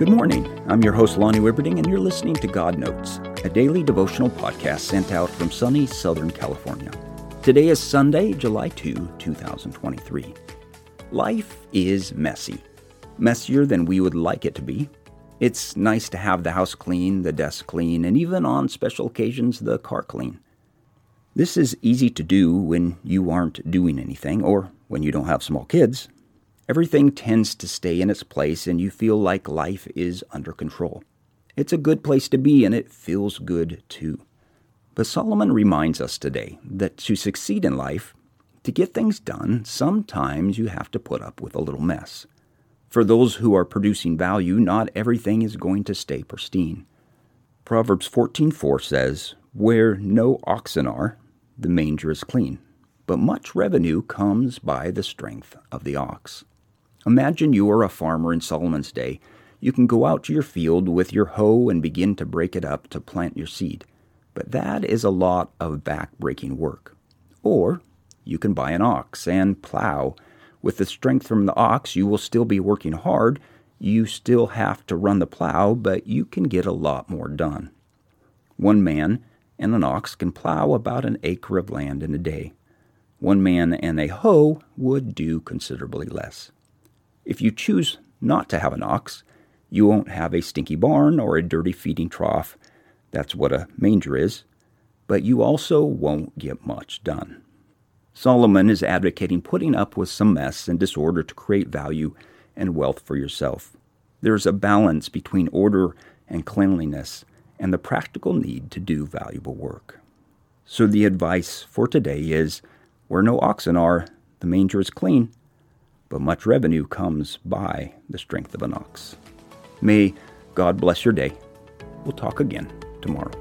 Good morning. I'm your host, Lonnie Wibberding, and you're listening to God Notes, a daily devotional podcast sent out from sunny Southern California. Today is Sunday, July 2, 2023. Life is messy, messier than we would like it to be. It's nice to have the house clean, the desk clean, and even on special occasions, the car clean. This is easy to do when you aren't doing anything or when you don't have small kids, Everything tends to stay in its place and you feel like life is under control. It's a good place to be and it feels good too. But Solomon reminds us today that to succeed in life, to get things done, sometimes you have to put up with a little mess. For those who are producing value, not everything is going to stay pristine. Proverbs 14:4 says, "Where no oxen are, the manger is clean, but much revenue comes by the strength of the ox." Imagine you are a farmer in Solomon's day. You can go out to your field with your hoe and begin to break it up to plant your seed. But that is a lot of back-breaking work. Or you can buy an ox and plow. With the strength from the ox, you will still be working hard. You still have to run the plow, but you can get a lot more done. One man and an ox can plow about an acre of land in a day. One man and a hoe would do considerably less. If you choose not to have an ox, you won't have a stinky barn or a dirty feeding trough. That's what a manger is. But you also won't get much done. Solomon is advocating putting up with some mess and disorder to create value and wealth for yourself. There's a balance between order and cleanliness and the practical need to do valuable work. So the advice for today is where no oxen are, the manger is clean but much revenue comes by the strength of an ox. May God bless your day. We'll talk again tomorrow.